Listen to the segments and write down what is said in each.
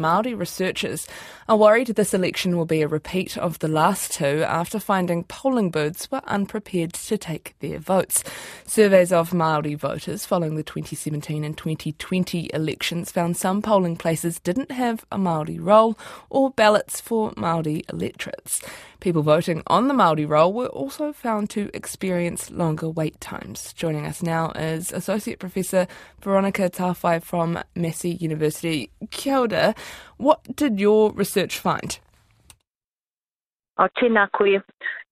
Māori researchers are worried this election will be a repeat of the last two after finding polling booths were unprepared to take their votes. Surveys of Māori voters following the 2017 and 2020 elections found some polling places didn't have a Māori roll or ballots for Māori electorates. People voting on the Māori roll were also found to experience longer wait times. Joining us now is Associate Professor Veronica Tawhai from Massey University. Kia ora. What did your research find? Oh, tēnā koe.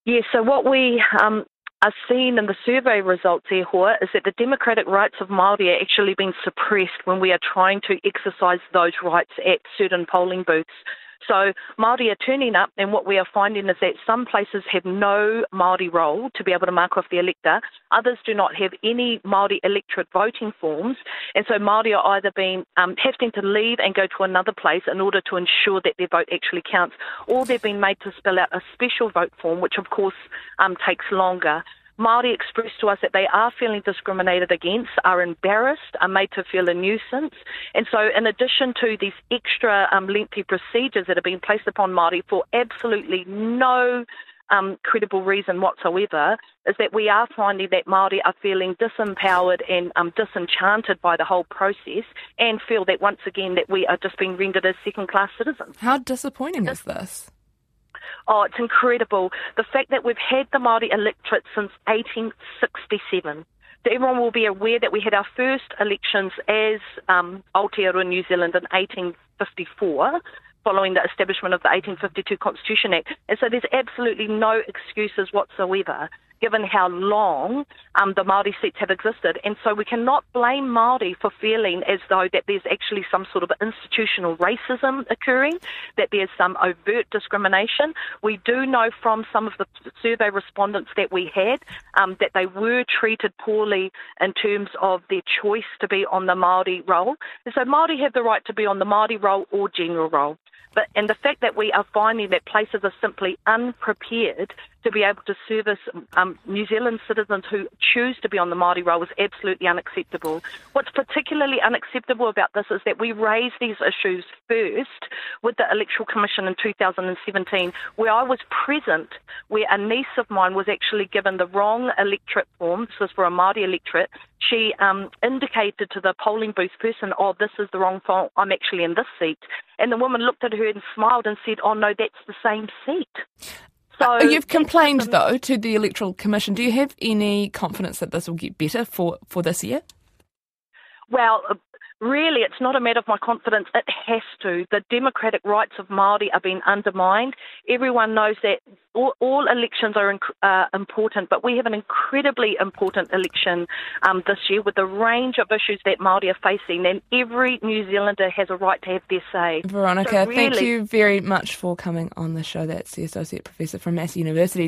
Yeah, so what we um, are seeing in the survey results, e is that the democratic rights of Māori are actually being suppressed when we are trying to exercise those rights at certain polling booths. So Māori are turning up, and what we are finding is that some places have no Māori roll to be able to mark off the elector. Others do not have any Māori electorate voting forms, and so Māori are either being um, having to leave and go to another place in order to ensure that their vote actually counts, or they've been made to fill out a special vote form, which of course um, takes longer. Māori expressed to us that they are feeling discriminated against, are embarrassed, are made to feel a nuisance. And so, in addition to these extra um, lengthy procedures that have been placed upon Māori for absolutely no um, credible reason whatsoever, is that we are finding that Māori are feeling disempowered and um, disenchanted by the whole process and feel that once again that we are just being rendered as second-class citizens. How disappointing is this? Oh, it's incredible. The fact that we've had the Māori electorate since 1867. So everyone will be aware that we had our first elections as um, Aotearoa New Zealand in 1854 following the establishment of the 1852 Constitution Act. And so there's absolutely no excuses whatsoever given how long um, the Māori seats have existed. And so we cannot blame Māori for feeling as though that there's actually some sort of institutional racism occurring, that there's some overt discrimination. We do know from some of the survey respondents that we had um, that they were treated poorly in terms of their choice to be on the Māori roll. And so Māori have the right to be on the Māori roll or general roll. But and the fact that we are finding that places are simply unprepared to be able to service um, New Zealand citizens who choose to be on the Māori roll is absolutely unacceptable. What's particularly unacceptable about this is that we raised these issues first with the Electoral Commission in 2017, where I was present, where a niece of mine was actually given the wrong electorate form. This was for a Māori electorate. She um, indicated to the polling booth person, oh, this is the wrong form. I'm actually in this seat. And the woman looked at her and smiled and said, oh, no, that's the same seat. So uh, you've complained though to the Electoral Commission. Do you have any confidence that this will get better for, for this year? Well, really, it's not a matter of my confidence. It has to. The democratic rights of Māori are being undermined. Everyone knows that all, all elections are uh, important, but we have an incredibly important election um, this year with a range of issues that Māori are facing, and every New Zealander has a right to have their say. Veronica, so really, thank you very much for coming on the show. That's the Associate Professor from Massey University.